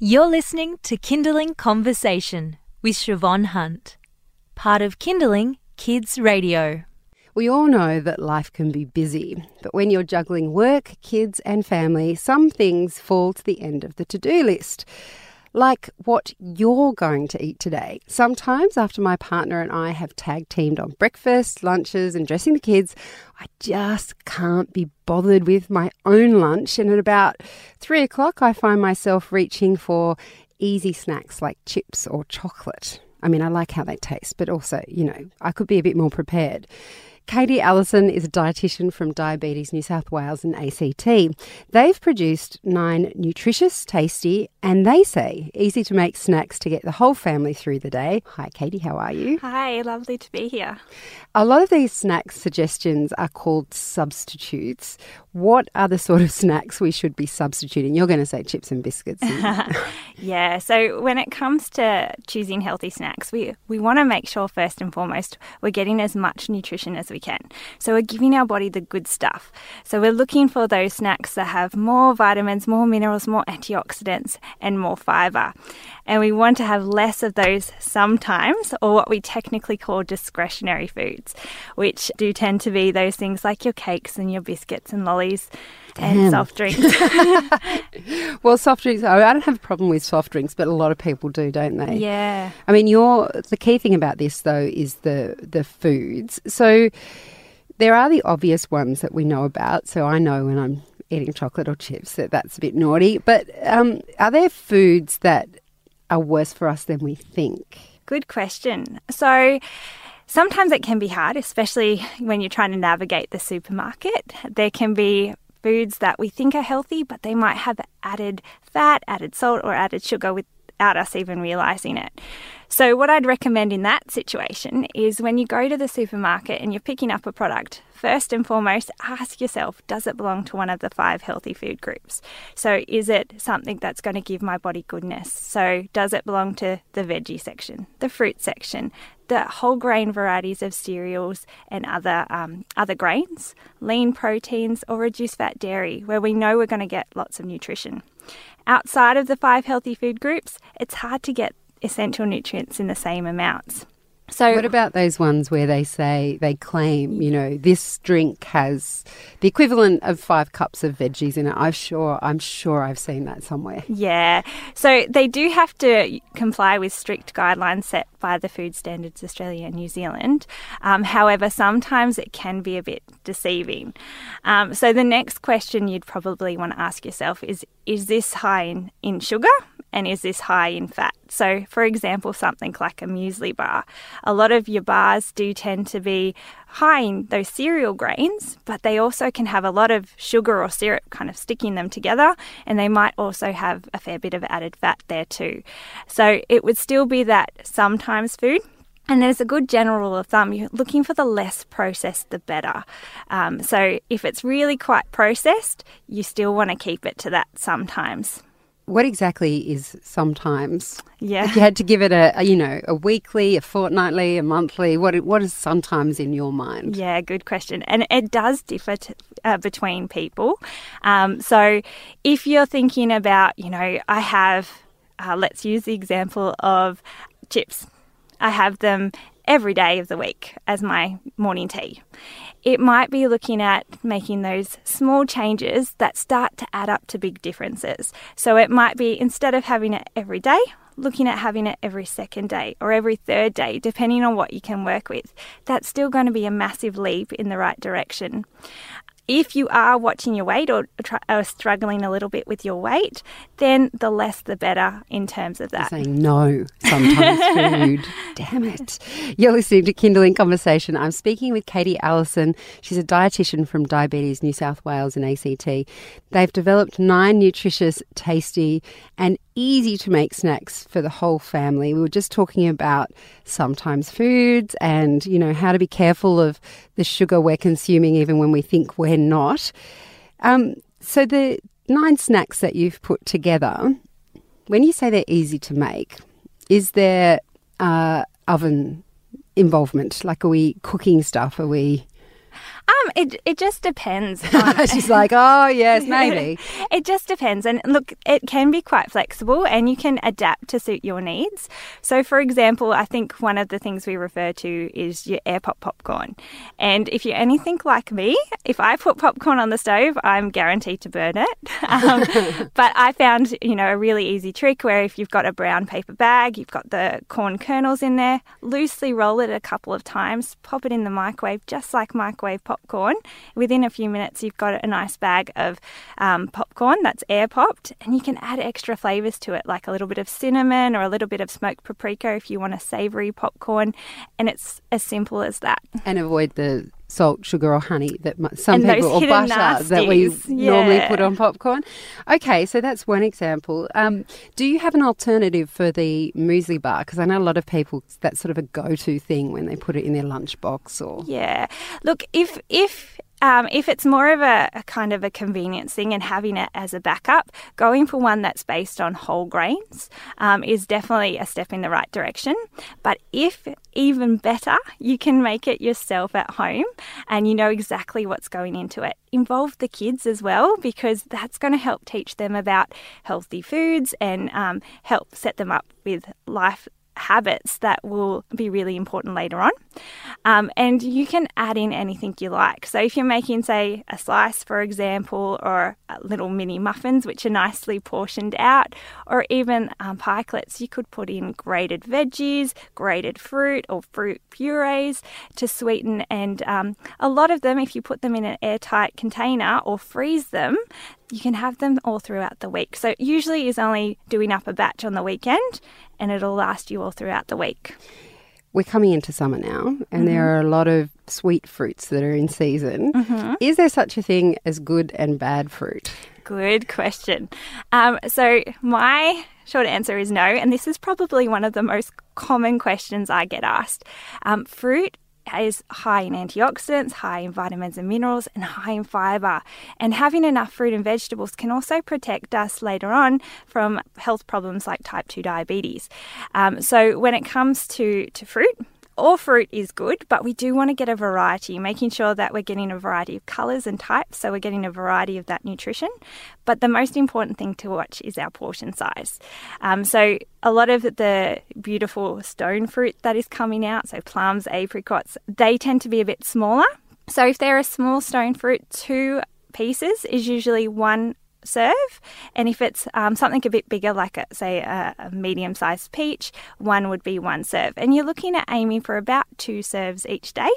You're listening to Kinderling Conversation with Siobhan Hunt, part of Kinderling Kids Radio. We all know that life can be busy, but when you're juggling work, kids, and family, some things fall to the end of the to do list. Like what you're going to eat today. Sometimes, after my partner and I have tag teamed on breakfast, lunches, and dressing the kids, I just can't be bothered with my own lunch. And at about three o'clock, I find myself reaching for easy snacks like chips or chocolate. I mean, I like how they taste, but also, you know, I could be a bit more prepared. Katie Allison is a dietitian from Diabetes New South Wales and ACT. They've produced nine nutritious, tasty, and they say easy to make snacks to get the whole family through the day. Hi, Katie, how are you? Hi, lovely to be here. A lot of these snack suggestions are called substitutes. What are the sort of snacks we should be substituting? You're going to say chips and biscuits. yeah, so when it comes to choosing healthy snacks, we, we want to make sure first and foremost we're getting as much nutrition as we can. So we're giving our body the good stuff. So we're looking for those snacks that have more vitamins, more minerals, more antioxidants, and more fiber. And we want to have less of those sometimes, or what we technically call discretionary foods, which do tend to be those things like your cakes and your biscuits and lollies Damn. and soft drinks. well, soft drinks, I don't have a problem with soft drinks, but a lot of people do, don't they? Yeah. I mean, your the key thing about this though is the the foods. So there are the obvious ones that we know about. So I know when I'm eating chocolate or chips that that's a bit naughty. But um, are there foods that are worse for us than we think? Good question. So, sometimes it can be hard, especially when you're trying to navigate the supermarket. There can be foods that we think are healthy, but they might have added fat, added salt, or added sugar without us even realizing it. So, what I'd recommend in that situation is when you go to the supermarket and you're picking up a product, first and foremost, ask yourself does it belong to one of the five healthy food groups? So, is it something that's going to give my body goodness? So, does it belong to the veggie section, the fruit section, the whole grain varieties of cereals and other um, other grains, lean proteins, or reduced fat dairy, where we know we're going to get lots of nutrition. Outside of the five healthy food groups, it's hard to get essential nutrients in the same amounts. So, what about those ones where they say they claim, you know, this drink has the equivalent of five cups of veggies in it? I'm sure, I'm sure, I've seen that somewhere. Yeah, so they do have to comply with strict guidelines set by the Food Standards Australia and New Zealand. Um, however, sometimes it can be a bit deceiving. Um, so the next question you'd probably want to ask yourself is: Is this high in, in sugar? And is this high in fat? So, for example, something like a muesli bar. A lot of your bars do tend to be high in those cereal grains, but they also can have a lot of sugar or syrup kind of sticking them together, and they might also have a fair bit of added fat there too. So, it would still be that sometimes food. And there's a good general rule of thumb you're looking for the less processed, the better. Um, so, if it's really quite processed, you still want to keep it to that sometimes what exactly is sometimes? Yeah. If you had to give it a, a, you know, a weekly, a fortnightly, a monthly, what what is sometimes in your mind? Yeah, good question. And it does differ to, uh, between people. Um, so if you're thinking about, you know, I have, uh, let's use the example of chips. I have them every day of the week as my morning tea it might be looking at making those small changes that start to add up to big differences. So it might be instead of having it every day, looking at having it every second day or every third day, depending on what you can work with. That's still going to be a massive leap in the right direction if you are watching your weight or, or, struggling a little bit with your weight, then the less the better in terms of that. You're saying no sometimes food. Damn it. You're listening to Kinderling Conversation. I'm speaking with Katie Allison. She's a dietitian from Diabetes New South Wales and ACT. They've developed nine nutritious, tasty, and easy to make snacks for the whole family. We were just talking about sometimes foods and, you know, how to be careful of the sugar we're consuming even when we think we're not. Um, so the nine snacks that you've put together, when you say they're easy to make, is there uh, oven involvement? Like, are we cooking stuff? Are we Um, it it just depends. On, She's like, oh, yes, maybe. it just depends. And look, it can be quite flexible and you can adapt to suit your needs. So, for example, I think one of the things we refer to is your air pop popcorn. And if you're anything like me, if I put popcorn on the stove, I'm guaranteed to burn it. Um, but I found, you know, a really easy trick where if you've got a brown paper bag, you've got the corn kernels in there, loosely roll it a couple of times, pop it in the microwave, just like microwave popcorn. Within a few minutes, you've got a nice bag of um, popcorn that's air popped, and you can add extra flavors to it, like a little bit of cinnamon or a little bit of smoked paprika if you want a savory popcorn. And it's as simple as that. And avoid the salt, sugar, or honey that some And people, or butter that we nasties, normally put on popcorn. Okay, so that's one example. Um, do you have an alternative for the muesli bar? Because I know a lot of people, that's sort of a go to thing when they put it in their lunchbox or. Yeah. Look, if if um, if it's more of a, a kind of a convenience thing and having it as a backup, going for one that's based on whole grains um, is definitely a step in the right direction. But if even better, you can make it yourself at home and you know exactly what's going into it. Involve the kids as well because that's going to help teach them about healthy foods and um, help set them up with life habits that will be really important later on. Um, and you can add in anything you like. So if you're making, say, a slice, for example, or little mini muffins, which are nicely portioned out, or even um, pikelets, you could put in grated veggies, grated fruit, or fruit purees to sweeten. And um, a lot of them, if you put them in an airtight container or freeze them, you can have them all throughout the week. So it usually is only doing up a batch on the weekend and it'll last you all throughout the week. We're coming into summer now, and there Mm-hmm. are a lot of sweet fruits that are in season. Is there such a thing as good and bad fruit? Good question. Um, so, my short answer is no, and this is probably one of the most common questions I get asked. Um, fruit is high in antioxidants, high in vitamins and minerals, and high in fiber. And having enough fruit and vegetables can also protect us later on from health problems like type 2 diabetes. Um, so, when it comes to, to fruit, all fruit is good, but we do want to get a variety, making sure that we're getting a variety of colours and types, so we're getting a variety of that nutrition. But the most important thing to watch is our portion size. Um, so, a lot of the beautiful stone fruit that is coming out, so plums, apricots, they tend to be a bit smaller. So, if they're a small stone fruit, two pieces is usually one serve. And if it's um, something a bit bigger, like a, say a, a medium sized peach, one would be one serve. And you're looking at aiming for about two serves each day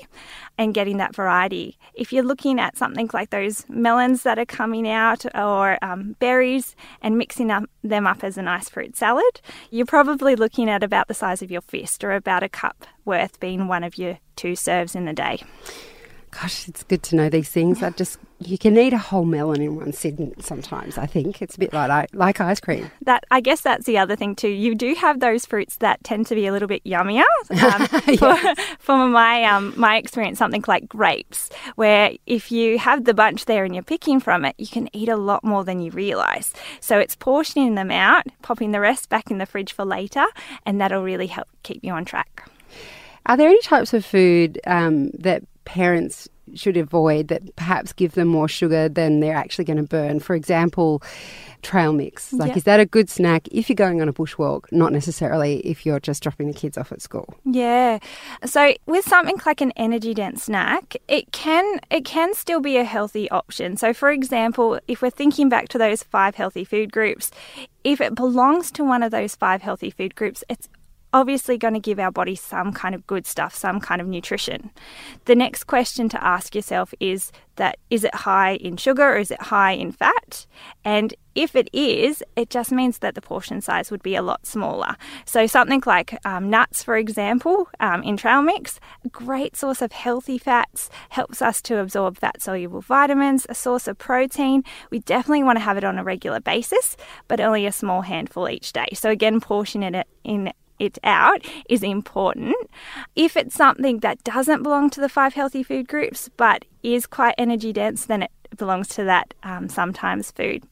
and getting that variety. If you're looking at something like those melons that are coming out or um, berries and mixing up, them up as a nice fruit salad, you're probably looking at about the size of your fist or about a cup worth being one of your two serves in the day. Gosh, it's good to know these things. I just you can eat a whole melon in one sitting sometimes. I think it's a bit like like ice cream. that I guess that's the other thing too. You do have those fruits that tend to be a little bit yummier. Um, for, from my um, my experience, something like grapes, where if you have the bunch there and you're picking from it, you can eat a lot more than you realise. So it's portioning them out, popping the rest back in the fridge for later, and that'll really help keep you on track. Are there any types of food um, that parents should avoid that perhaps give them more sugar than they're actually going to burn? For example, trail mix. Like, Yeah. is that a good snack if you're going on a bushwalk? Not necessarily if you're just dropping the kids off at school. Yeah. So with something like an energy dense snack, it can it can still be a healthy option. So for example, if we're thinking back to those five healthy food groups, if it belongs to one of those five healthy food groups, it's obviously going to give our body some kind of good stuff, some kind of nutrition. The next question to ask yourself is that is it high in sugar or is it high in fat? And if it is, it just means that the portion size would be a lot smaller. So, something like um, nuts, for example, um, in trail mix, a great source of healthy fats, helps us to absorb fat soluble vitamins, a source of protein. We definitely want to have it on a regular basis, but only a small handful each day. So, again, portion it in it out is important. If it's something that doesn't belong to the five healthy food groups but is quite energy dense, then it belongs to that um, sometimes food.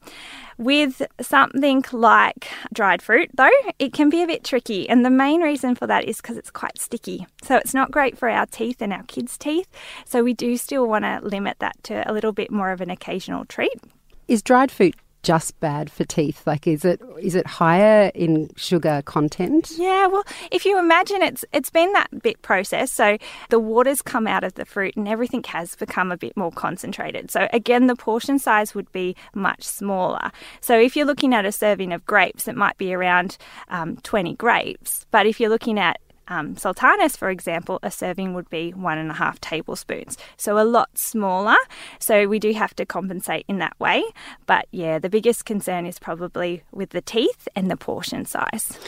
With something like dried fruit, though, it can be a bit tricky. And the main reason for that is because it's quite sticky. So it's not great for our teeth and our kids' teeth. So we do still want to limit that to a little bit more of an occasional treat. Is dried fruit just bad for teeth? Like, is it is it higher in sugar content? Yeah, well, if you imagine it's it's been that bit processed, so the waters come out of the fruit and everything has become a bit more concentrated. So again, the portion size would be much smaller. So if you're looking at a serving of grapes, it might be around um, 20 grapes. But if you're looking at um, sultanas, for example, a serving would be one and a half tablespoons, so a lot smaller. So we do have to compensate in that way. But yeah, the biggest concern is probably with the teeth and the portion size.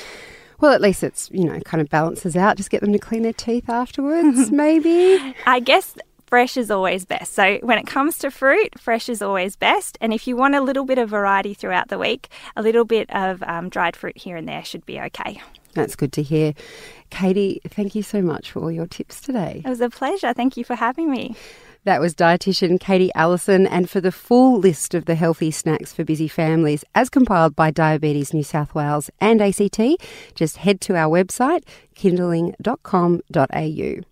Well, at least it's, you know, kind of balances out. Just get them to clean their teeth afterwards, maybe. I guess fresh is always best. So when it comes to fruit, fresh is always best. And if you want a little bit of variety throughout the week, a little bit of um, dried fruit here and there should be okay. That's good to hear. Katie, thank you so much for all your tips today. It was a pleasure. Thank you for having me. That was dietitian Katie Allison. And for the full list of the healthy snacks for busy families, as compiled by Diabetes New South Wales and ACT, just head to our website, kinderling.com.au.